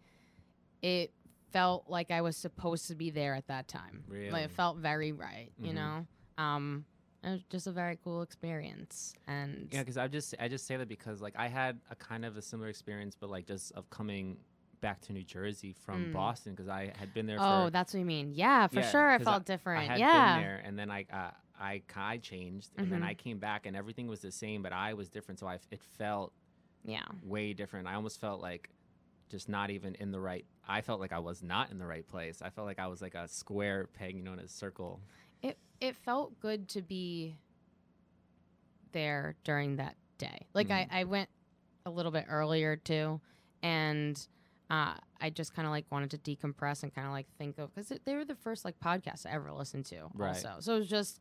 it felt like i was supposed to be there at that time like Really? it felt very right you Mhm. know um it was just a very cool experience and Yeah, because I just I just say that because like I had a kind of a similar experience, but like just of coming back to New Jersey from Mm. Boston because I had been there. oh for, that's what you mean yeah for Yeah, sure It felt I different had yeah been there, and then I uh, I I changed, and then. I came back, and everything was the same, but I was different. So I, it felt Yeah. way different. I almost felt like just not even in the right. I felt like I was not in the right place. I felt like I was like a square peg, you know, in a circle. It it felt good to be there during that day. Like Mhm. I, I went a little bit earlier too, and uh, I just kind of like wanted to decompress and kind of like think of because they were the first like podcast I ever listened to. Right. Also, so it was just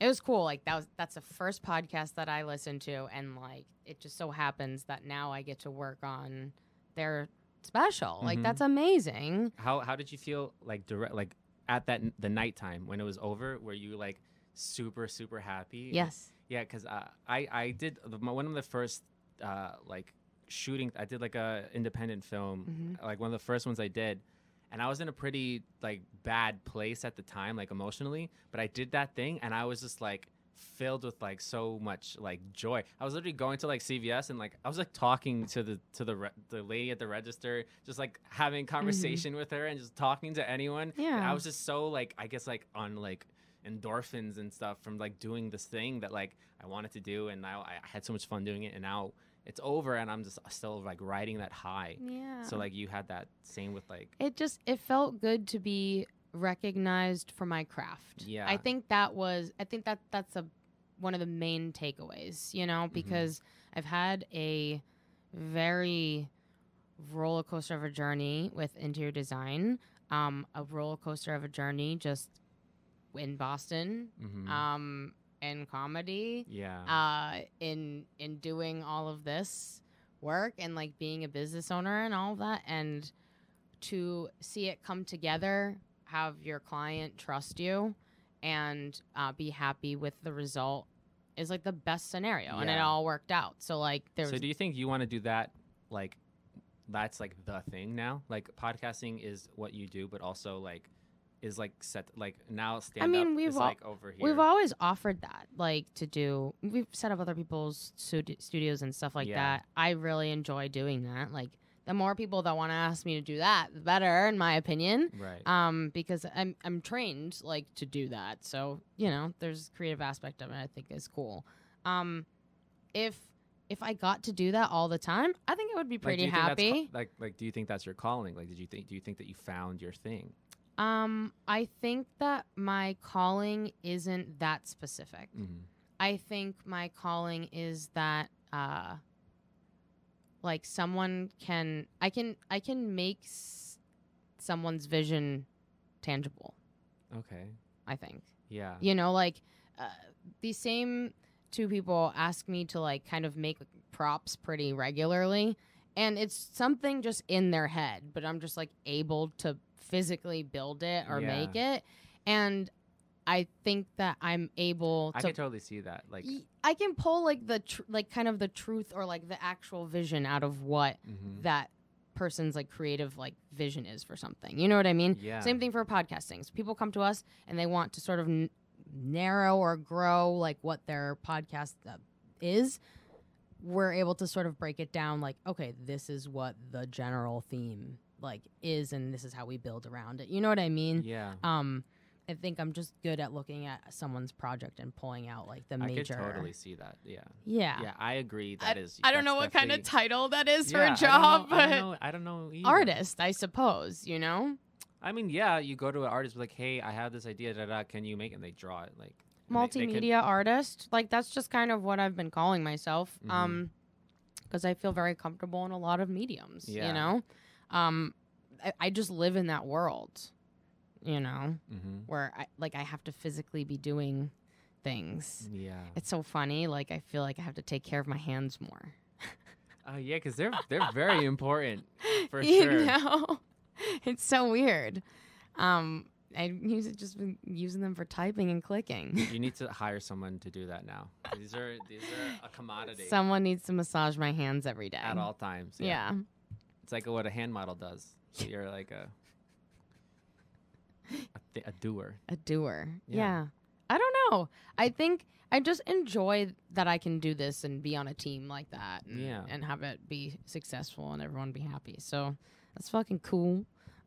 it was cool. Like that was that's the first podcast that I listened to, and like it just so happens that now I get to work on their special. Like Mhm. that's amazing. How how did you feel like direct like at that the nighttime when it was over? Were you like super super happy? Yes. Yeah, because uh, I I did one of the first uh, like shooting. I did like a independent film, Mhm. like one of the first ones I did, and I was in a pretty like bad place at the time, like emotionally. But I did that thing, and I was just like filled with like so much like joy. I was literally going to like CVS and like I was like talking to the to the re- the lady at the register, just like having mm-hmm. conversation with her and just talking to anyone. And Yeah. I was just so like I guess like on like endorphins and stuff from like doing this thing that like I wanted to do and now I I had so much fun doing it and now it's over and I'm just still like riding that high. Yeah. So like you had that same with like it just it felt good to be recognized for my craft. Yeah. I think that was I think that that's a one of the main takeaways, you know, because I've had a very roller coaster of a journey with interior design, um, a roller coaster of a journey just in Boston, mhm. um, in comedy, yeah. uh, in in doing all of this work and like being a business owner and all of that and to see it come together have your client trust you and uh, be happy with the result is like the best scenario and it all worked out so like there's so do you think you want to do that like that's like the thing now? Like podcasting is what you do, but also like is like set like now stand mean, up we've is al- like over here. We've always offered that, like to do. We've set up other people's studios and stuff like Yeah. that. I really enjoy doing that. Like the more people that want to ask me to do that, the better, in my opinion. right. Um, because I'm I'm trained like to do that. So you know, there's a creative aspect of it. I think is cool. Um, if if I got to do that all the time, I think I would be pretty ca- happy. like like do you think that's your calling? Like did you think do you think that you found your thing? Um, I think that my calling isn't that specific. Mm-hmm. I think my calling is that uh, like someone can I can I can make s- someone's vision tangible. Okay. I think. Yeah. You know, like uh, these same two people ask me to like kind of make props pretty regularly, and it's something just in their head, but I'm just like able to physically build it or Yeah. make it, and I think that I'm able I can totally see that. Like, I can pull like the tr- like kind of the truth or like the actual vision out of what mhm. that person's like creative like vision is for something. You know what I mean? yeah. Same thing for podcasting. So people come to us and they want to sort of n- narrow or grow like what their podcast uh, is. We're able to sort of break it down like, okay, this is what the general theme like is and this is how we build around it. You know what I mean? Yeah. Um I think I'm just good at looking at someone's project and pulling out like the major. I could totally see that. Yeah. Yeah. Yeah, I agree. I, That is. I don't know what kind of title that is for Yeah, a I don't job, know- I but don't know. I don't know. artist, I suppose, you know? I mean, yeah, you go to an artist like, "Hey, I have this idea. Da, da, can you make it?" And they draw it. Like and they- they can- multimedia artist. Like that's just kind of what I've been calling myself. Mhm. Um, because I feel very comfortable in a lot of mediums. Yeah. You know, um, I, I just live in that world. You know, Mhm. where I like I have to physically be doing things. Yeah. It's so funny. Like I feel like I have to take care of my hands more. Uh, yeah, because they're they're very important for you sure. know, it's so weird. Um, I use it just been using them for typing and clicking. You need to hire someone to do that now. These are these are a commodity Someone needs to massage my hands every day. at all times. Yeah. It's like what a hand model does. You're like a a, th- a doer. A doer. Yeah. Yeah. I don't know. I think I just enjoy that I can do this and be on a team like that. And, Yeah. And have it be successful and everyone be happy. So that's fucking cool.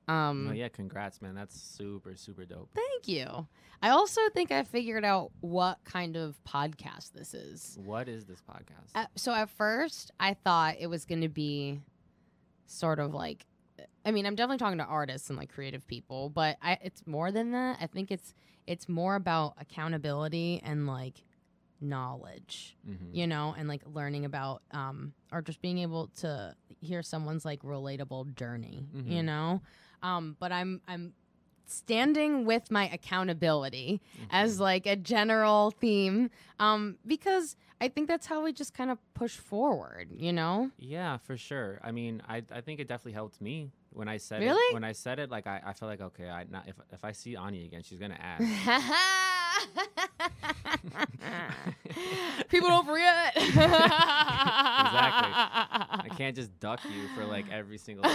Um, oh yeah, congrats, man. That's super super dope. Thank you. I also think I figured out what kind of podcast this is. What is this podcast? At, so at first, I thought it was going to be sort of like, I mean, I'm definitely talking to artists and like creative people, but I, it's more than that. I think it's it's more about accountability and like knowledge, Mhm. you know, and like learning about um or just being able to hear someone's like relatable journey, you Mhm. know. Um, but I'm I'm standing with my accountability as Mhm. like a general theme um because i think that's how we just kind of push forward you know Yeah, for sure. I mean, I I think it definitely helped me when I said Really? it. When I said it, like I, I felt like okay, I not if if I see Anya again, she's gonna ask. people don't forget exactly. I can't just duck you for like every single.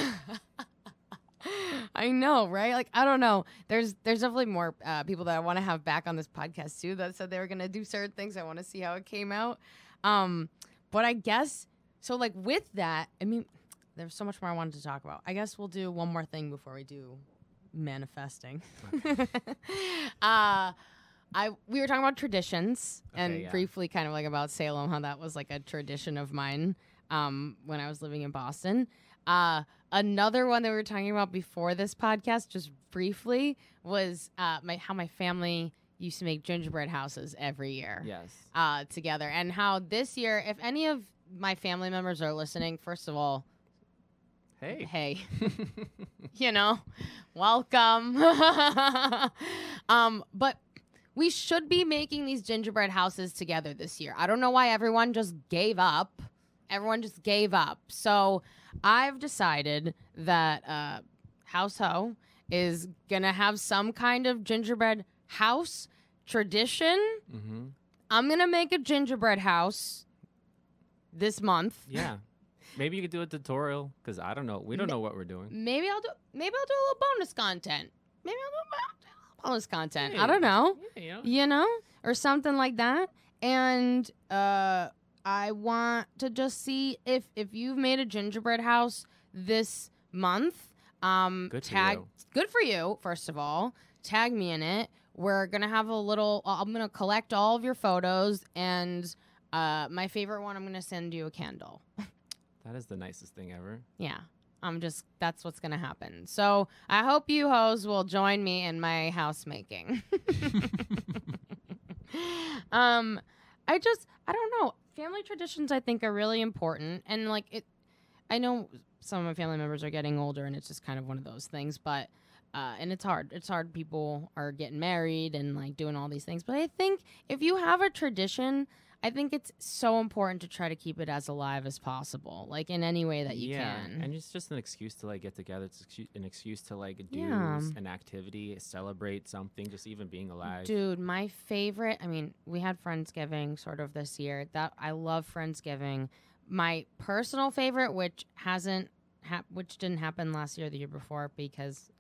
I know, right? Like I don't know. There's there's definitely more uh, people that I want to have back on this podcast too that said they were gonna do certain things. I want to see how it came out. Um, but I guess so. Like with that, I mean, there's so much more I wanted to talk about. I guess we'll do one more thing before we do manifesting. uh I we were talking about traditions Okay, and yeah. briefly kind of like about Salem, how that was like a tradition of mine um when I was living in Boston. Uh another one that we were talking about before this podcast, just briefly, was uh my how my family used to make gingerbread houses every year yes. uh together and how this year if any of my family members are listening, first of all, Hey. hey, you know, welcome. um, but we should be making these gingerbread houses together this year. I don't know why everyone just gave up. Everyone just gave up. So I've decided that uh, House Ho is gonna have some kind of gingerbread house tradition. mm-hmm. I'm gonna make a gingerbread house this month. Yeah. Maybe you could do a tutorial because I don't know. We don't know what we're doing. Maybe I'll do. Maybe I'll do a little bonus content. Maybe I'll do a little bonus content. I don't know. Yeah, you know. You know, or something like that. And uh, I want to just see if if you've made a gingerbread house this month. Um, Good for tag. you. Good for you. First of all, tag me in it. We're gonna have a little. uh, I'm gonna collect all of your photos, and uh, my favorite one. I'm gonna send you a candle. That is the nicest thing ever. Yeah. I'm just that's what's gonna happen. So I hope you hoes will join me in my housemaking. um I just I don't know. Family traditions I think are really important and like it I know some of my family members are getting older, and it's just kind of one of those things. But uh, and it's hard. It's hard. People are getting married and like doing all these things. But I think if you have a tradition, I think it's so important to try to keep it as alive as possible, like in any way that you yeah, can. and it's just an excuse to like get together. It's an excuse to like do Yeah. an activity, celebrate something, just even being alive. Dude, my favorite. I mean, we had Friendsgiving sort of this year. That I love Friendsgiving. My personal favorite, which hasn't, hap- which didn't happen last year, the year before, because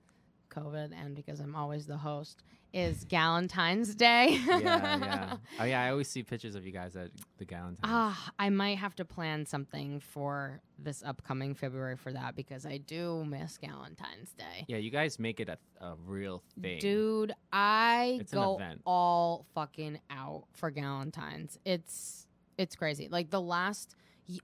COVID and because I'm always the host, is Galentine's Day. yeah, yeah. Oh yeah, I always see pictures of you guys at the Galentine's. Ah, I might have to plan something for this upcoming February for that because I do miss Galentine's Day. yeah, you guys make it a, a real thing. Dude, I It's an go event. all fucking out for Galentine's. It's it's crazy. Like the last,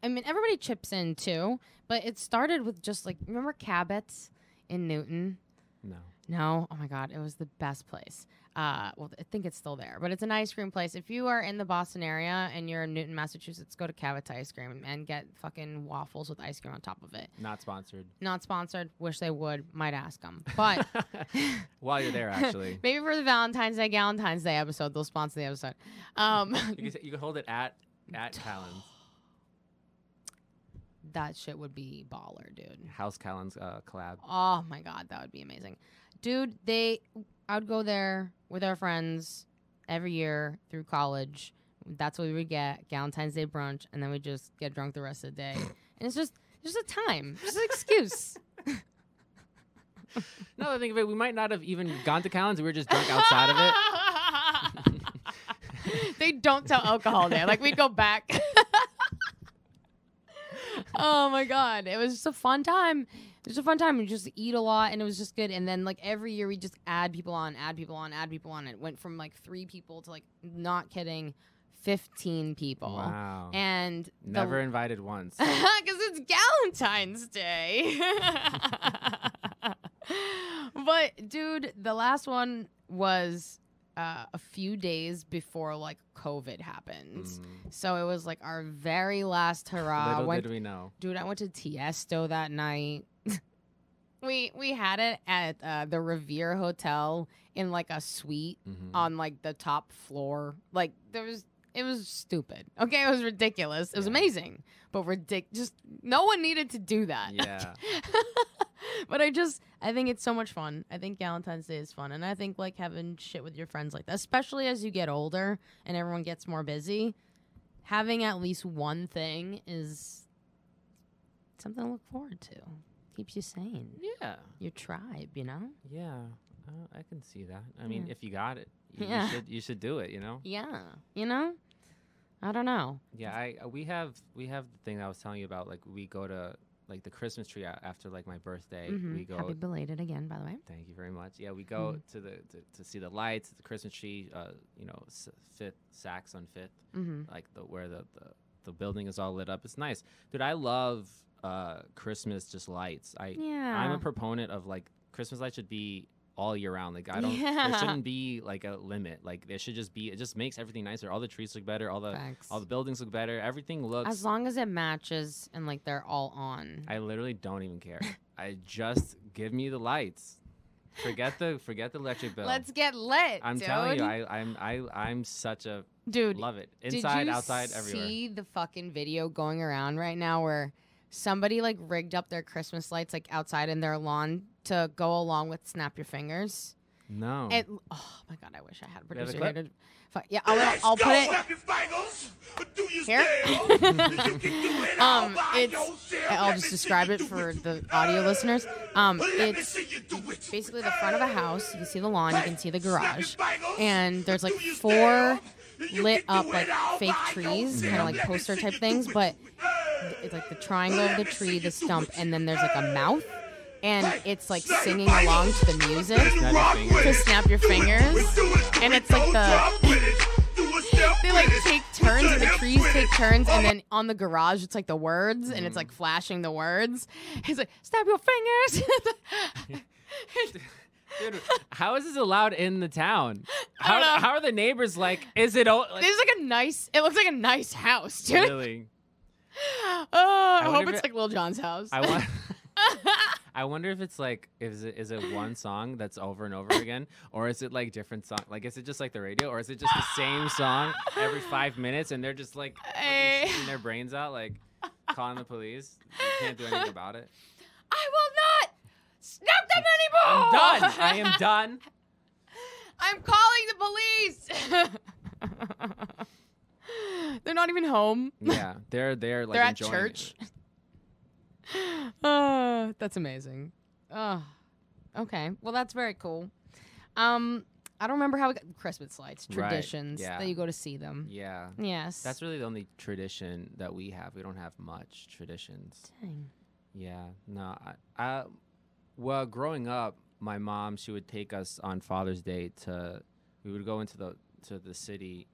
I mean, everybody chips in too, but it started with just like remember Cabot's in Newton. No. No, oh my god, it was the best place. Uh, well, I think it's still there, but it's an ice cream place. If you are in the Boston area and you're in Newton, Massachusetts, go to Cabot's Ice Cream and get fucking waffles with ice cream on top of it. Not sponsored. Not sponsored. Wish they would. Might ask them, but. While you're there, actually, Maybe for the Valentine's Day, Valentine's Day episode, they'll sponsor the episode. Um, you can, you can hold it at at Callan's that shit would be baller, dude. House Callan's uh, collab. Oh my god, that would be amazing, dude. They, I would go there with our friends every year through college. That's what we would get Valentine's Day brunch, and then we just get drunk the rest of the day. And it's just, just a time, just an excuse. No, I think of it. We might not have even gone to Callan's. We were just drunk outside of it. they don't sell alcohol there. Like we'd go back. oh my god, it was just a fun time. It was a fun time. We just eat a lot, and it was just good. And then like every year, we just add people on, add people on, add people on. It went from like three people to like not kidding, fifteen people. Wow. And Never invited once. because it's Galentine's Day. but dude, the last one was uh, a few days before like COVID happened. Mm. So it was like our very last hurrah. Little Went- did we know. dude, I went to Tiesto that night. We we had it at uh, the Revere Hotel in like a suite Mhm. on like the top floor. Like there was it was stupid. Okay, it was ridiculous. It was Yeah. amazing, but ridic just no one needed to do that. Yeah. but I just I think it's so much fun. I think Valentine's Day is fun, and I think like having shit with your friends like that, especially as you get older and everyone gets more busy. Having at least one thing is something to look forward to. Keeps you sane. yeah. Your tribe, you know. Yeah. Uh, I can see that. I mean, if you got it, you, Yeah. you should you should do it. You know. Yeah, you know. I don't know. Yeah. I uh, we have we have the thing I was telling you about. Like we go to like the Christmas tree after like my birthday. Mhm. We go. Happy belated again, by the way. Thank you very much. Yeah, we go Mm-hmm. to the to, to see the lights, the Christmas tree. Uh, you know, s- Fifth Saks on Fifth, Mm-hmm. like the where the, the the building is all lit up. It's nice, dude. I love uh Christmas just lights. I Yeah. I'm a proponent of like Christmas lights should be all year round. Like I don't, Yeah. there shouldn't be like a limit. Like there should just be. It just makes everything nicer. All the trees look better. All the Facts. all the buildings look better. Everything looks. as long as it matches and like they're all on. I literally don't even care. I just give me the lights. Forget the forget the electric bill. Let's get lit. I'm dude. telling you, I, I'm I I'm such a dude. love it. did Inside, you outside, everywhere. See the fucking video going around right now where somebody like rigged up their Christmas lights like outside in their lawn to go along with Snap Your Fingers. No. It. Oh my god, I wish I had a We producer here to. fu- Yeah, I'll, I'll put it. Here? Um, it's- I'll just describe it for the audio listeners. Um, it's basically the front of a house. You can see the lawn, you can see the garage, and there's like four lit up like fake trees, kind of like poster type things, but it's like the triangle of the tree, the stump, and then there's like a mouth, and it's like singing along to the music Snap your to snap your fingers, and it's like the they like take turns and the trees take turns and then on the garage it's like the words and it's mm. like flashing the words. He's like snap your fingers Dude, how is this allowed in the town? I How, know. how are the neighbors like? Is it o- like, this is like a nice it looks like a nice house dude really? oh, I, wonder hope it's it- like Lil Jon's house. I want. I wonder if it's like is it is it one song that's over and over again, or is it like different song? Like is it just like the radio, or is it just the same song every five minutes, and they're just like Hey. shooting their brains out, like calling the police? You can't do anything about it. I will not snap them anymore. I'm done. I am done. I'm calling the police. They're not even home. Yeah, they're they're like They're at church. Oh, that's amazing. Oh, okay. Well, that's very cool. Um, I don't remember how we got Christmas lights Right, traditions yeah. that you go to see them. Yeah, Yes. that's really the only tradition that we have. We don't have much traditions. Dang. Yeah, no, I, I, well, growing up, my mom she would take us on Father's Day to, we would go into the to the city.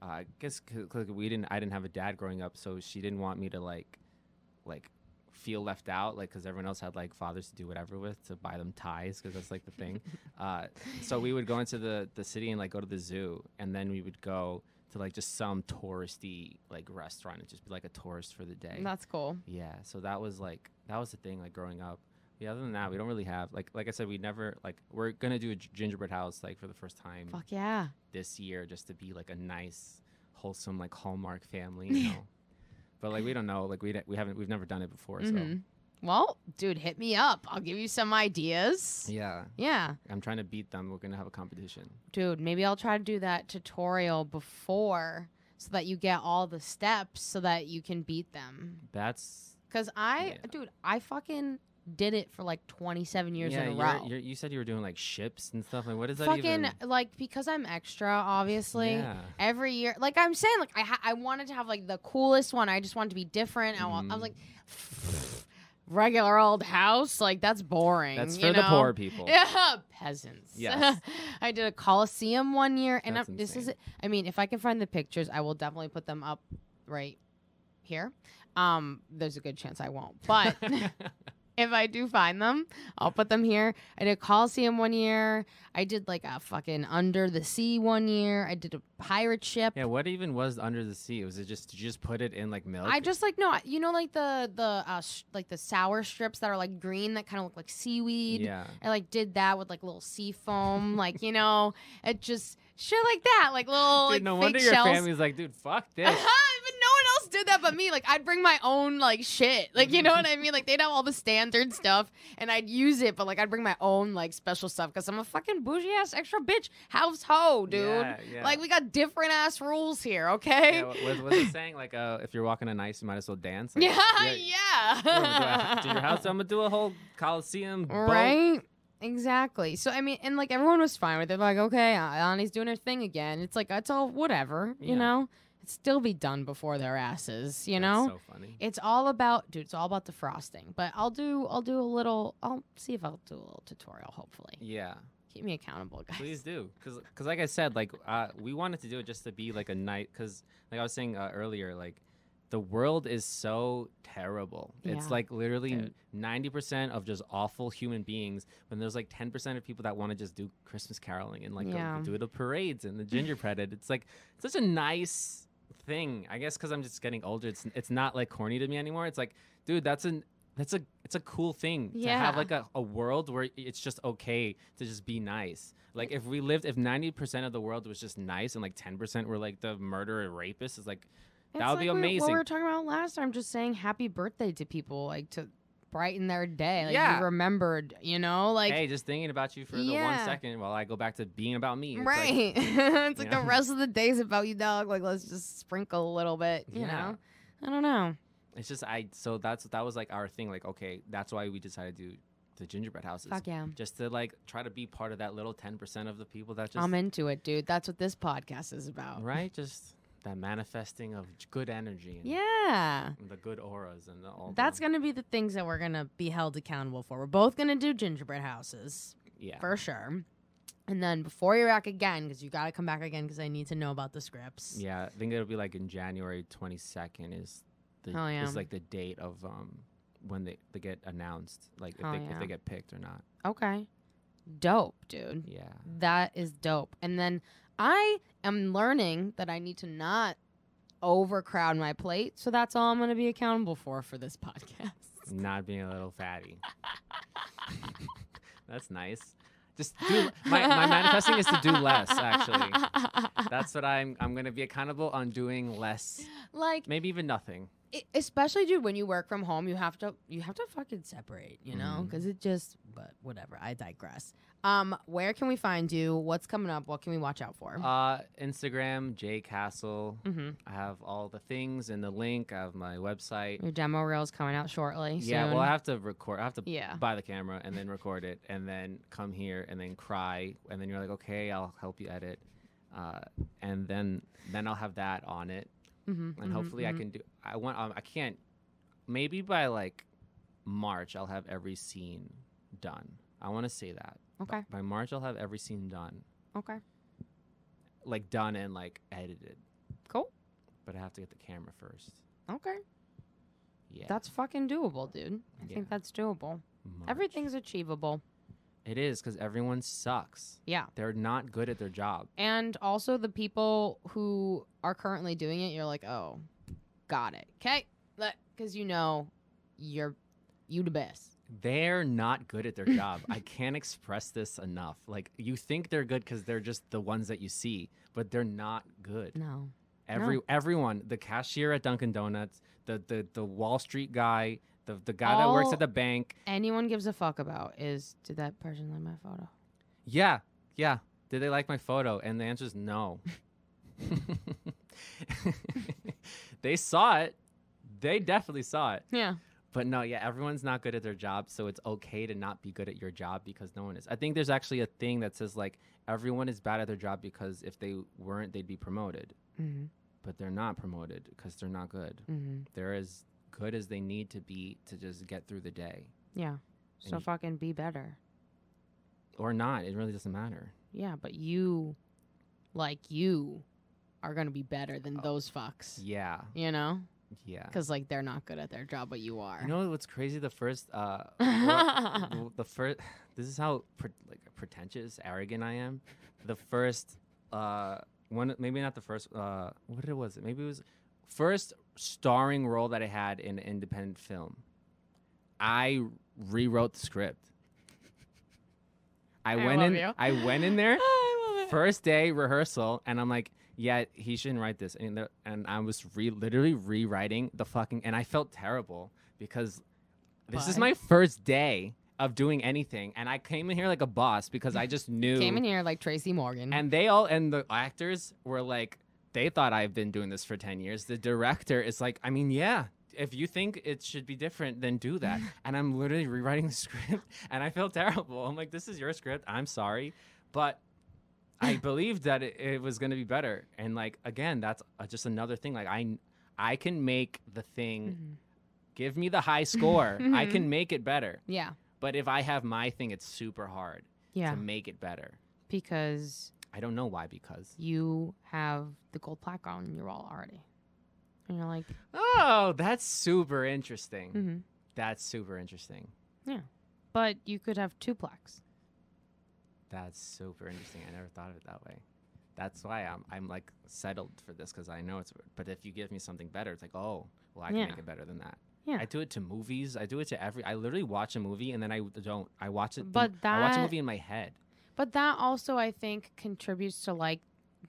Uh, I guess because we didn't, I didn't have a dad growing up, so she didn't want me to like, like, feel left out, like because everyone else had like fathers to do whatever with to buy them ties because that's like the thing. uh, so we would go into the the city and like go to the zoo, and then we would go to like just some touristy like restaurant and just be like a tourist for the day. That's cool. Yeah, so that was like that was the thing like growing up. Yeah, other than that, we don't really have like like I said, we never like we're gonna do a gingerbread house like for the first time Fuck yeah. this year just to be like a nice, wholesome like Hallmark family, you know. but like we don't know, like we we haven't we've never done it before, Mhm. Well, dude, hit me up. I'll give you some ideas. yeah, Yeah. I'm trying to beat them. We're gonna have a competition. Dude, maybe I'll try to do that tutorial before so that you get all the steps so that you can beat them. That's Cause I, Yeah. dude, I fucking did it for like 27 years yeah. in a you're, row. you're, you said you were doing like ships and stuff. Like what is that fucking even? like because I'm extra, obviously. Yeah. Every year, like I'm saying, like I ha- I wanted to have like the coolest one. I just wanted to be different. I, wa- I was Mhm. like, regular old house, like that's boring. That's for the poor people. Yeah, peasants. Yes. I did a coliseum one year, and I'm, this is. I mean, if I can find the pictures, I will definitely put them up right here. Um, there's a good chance I won't, but if I do find them, I'll put them here. I did Coliseum one year. I did like a fucking Under the Sea one year. I did a pirate ship. yeah. What even was under the sea? Was it just did you just put it in like milk? I just like no, you know, like the the uh, sh- like the sour strips that are like green that kind of look like seaweed. yeah. I like did that with like little sea foam, like you know, it just shit like that, like little Dude, like no fake wonder your shells. family's like, dude, fuck this. but no one else did that but me. Like I'd bring my own like shit, like you know what I mean. Like they'd have all the standard stuff, and I'd use it, but like I'd bring my own like special stuff because I'm a fucking bougie ass extra bitch House Ho, dude. Yeah, yeah. Like we got different ass rules here, okay? Yeah, what, was it saying? Like, uh, if you're walking on ice, you might as well dance. Like, Yeah, yeah. yeah. Do, a- do your house. I'm gonna do a whole coliseum. boat. Right? Exactly. So I mean, and like everyone was fine with it. Like, okay, Annie's doing her thing again. It's like it's all whatever, you Yeah. know. It'd still be done before their asses, you That's know. so funny. it's all about, dude. It's all about the frosting. But I'll do, I'll do a little. I'll see if I'll do a little tutorial. Hopefully, Yeah, keep me accountable, guys. please do. because because like I said, like uh, we wanted to do it just to be like a night. Cause like I was saying uh, earlier, like the world is so terrible. Yeah. It's like literally ninety percent of just awful human beings. When there's like ten percent of people that want to just do Christmas caroling and like go- do the parades and the gingerbread. it's like such a nice thing. I guess because I'm just getting older, it's it's not like corny to me anymore. It's like, dude, that's an that's a it's a cool thing to have like a, a world where it's just okay to just be nice. Like if we lived if ninety percent of the world was just nice and like ten percent were like the murderer rapists, is like that would be like we- What amazing. we were talking about last time, just saying happy birthday to people, like to brighten their day. Like Yeah. you remembered, you know, like hey, just thinking about you for the one Yeah. second while I go back to being about me. It's like, right. it's like you the rest of the day's about you, dog. Like let's just sprinkle a little bit, you Yeah. know. I don't know. It's just I so that's that was like our thing. Like okay, that's why we decided to do the gingerbread houses. Fuck yeah. Just to like try to be part of that little ten percent of the people that just I'm into it, dude. That's what this podcast is about. right, just that manifesting of good energy. And Yeah. the good auras and the, all. That's going to be the things that we're going to be held accountable for. We're both going to do gingerbread houses yeah. for sure. And then before you're back again, because you got to come back again because I need to know about the scripts. Yeah, I think it'll be like in January twenty second is the Oh, yeah. is like the date of um when they, they get announced, like if Oh, they yeah. if they get picked or not. Okay. Dope, dude. Yeah. That is dope. And then I am learning that I need to not overcrowd my plate. So that's all I'm going to be accountable for for this podcast. Not being a little fatty. That's nice. Just do my, my manifesting is to do less. Actually, that's what I'm. I'm gonna be accountable on doing less. like Maybe even nothing. e- especially dude when you work from home you have to you have to fucking separate you know mm-hmm. because it just but whatever i digress um where can we find you what's coming up what can we watch out for Uh, Instagram Jay Castle. mm-hmm. I have all the things in the link. I have my website. your demo reel is coming out shortly Yeah, soon. well, I have to record. I have to Yeah. buy the camera and then record it, and then come here and then cry, and then you're like, okay, I'll help you edit, uh, and then then I'll have that on it, mm-hmm, and hopefully I can do. I want. Um, I can't. Maybe by like March, I'll have every scene done. I want to say that okay by March, I'll have every scene done, okay like done and like edited. Cool. But I have to get the camera first. okay Yeah, that's fucking doable dude i Yeah. think that's doable March. everything's achievable It is because everyone sucks. yeah They're not good at their job. and also the people who are currently doing it you're like oh got it okay because you know you're you the best They're not good at their job. I can't express this enough. Like you think they're good because they're just the ones that you see, but they're not good. no Every everyone, the cashier at Dunkin' Donuts, the the, the Wall Street guy, the the guy that works at the bank. anyone gives a fuck about is did that person like my photo? Yeah, yeah. Did they like my photo? And the answer is no. they saw it. They definitely saw it. Yeah. But no, yeah, everyone's not good at their job, so it's okay to not be good at your job because no one is. I think there's actually a thing that says like everyone is bad at their job because if they weren't, they'd be promoted. Mm-hmm. But they're not promoted because they're not good. Mm-hmm. They're as good as they need to be to just get through the day, Yeah. So you- fucking be better. or not. It really doesn't matter. Yeah, but you, like you, are gonna be better than those fucks. Yeah, You know, yeah. because like they're not good at their job, but you are. You know what's crazy? The first, uh, well, the- first. This is how pre- like pretentious, arrogant I am. The first, uh, one maybe not the first. Uh, what it was? It maybe it was first starring role that I had in an independent film. I rewrote the script. I, I went in. you. I went in there I love it. first day rehearsal, and I'm like, yeah, he shouldn't write this. And the, and I was re- literally rewriting the fucking, and I felt terrible because this is my first day of doing anything, and I came in here like a boss because I just knew. Came in here like Tracy Morgan. And they all and the actors were like, they thought I've been doing this for ten years. The director is like, I mean, yeah. If you think it should be different, then do that. and I'm literally rewriting the script, and I feel terrible. I'm like, this is your script. I'm sorry, but I believed that it, it was going to be better. And like again, that's uh, just another thing. Like I, I can make the thing. Mhm. Give me the high score. I Mhm. can make it better. yeah. But if I have my thing, it's super hard Yeah. to make it better. Because I don't know why. Because you have the gold plaque on your wall already, and you're like, oh, that's super interesting. mm-hmm. That's super interesting. Yeah. But you could have two plaques. That's super interesting. I never thought of it that way. That's why I'm I'm like settled for this because I know it's. But if you give me something better, it's like oh, well I can Yeah. make it better than that. Yeah. I do it to movies. I do it to every. I literally watch a movie and then I don't. I watch it. But that, I watch a movie in my head. But that also, I think, contributes to like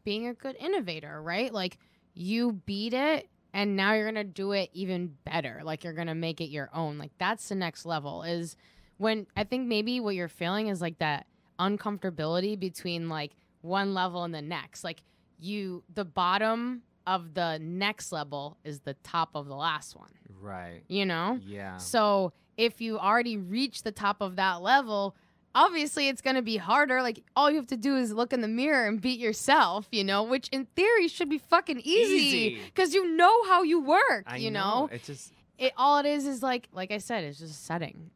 being a good innovator, right? Like you beat it and now you're going to do it even better. Like you're going to make it your own. Like that's the next level is when I think maybe what you're feeling is like that uncomfortability between like one level and the next. Like you, the bottom of the next level is the top of the last one, Right. you know? Yeah. So if you already reach the top of that level, obviously it's going to be harder. Like all you have to do is look in the mirror and beat yourself, you know, which in theory should be fucking easy because you know how you work, I you know. It's just It all it is is like like I said, it's just a setting.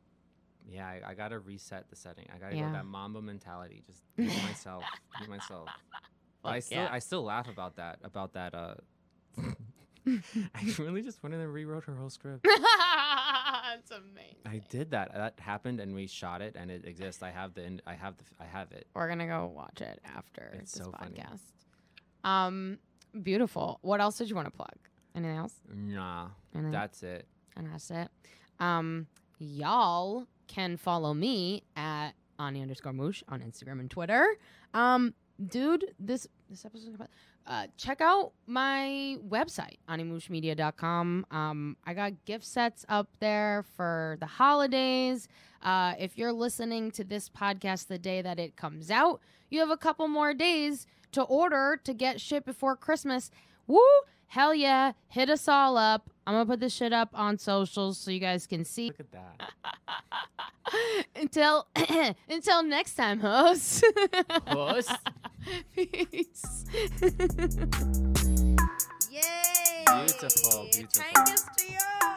Yeah. I, I gotta reset the setting. I gotta Yeah. go that Mamba mentality. Just be myself. Be myself. But I still yeah. I still laugh about that. About that. Uh. I really just went in and rewrote her whole script. It's amazing. I did that. That happened, and we shot it, and it exists. I have the. in- I have the. I have it. We're gonna go watch it after It's this so funny. podcast. Um, Beautiful. What else did you want to plug? Anything else? Nah, Anything? that's it. and that's it. Um, y'all can follow me at Ani underscore Moosh on Instagram and Twitter. Um, dude, this this episode. Uh, check out my website animooshmedia.com. Um, I got gift sets up there for the holidays. Uh, if you're listening to this podcast the day that it comes out, you have a couple more days to order to get shit before Christmas. Woo! Hell yeah! Hit us all up. I'm gonna put this shit up on socials so you guys can see. Look at that. until until next time, host. Host. Peace. Yay! Beautiful, beautiful.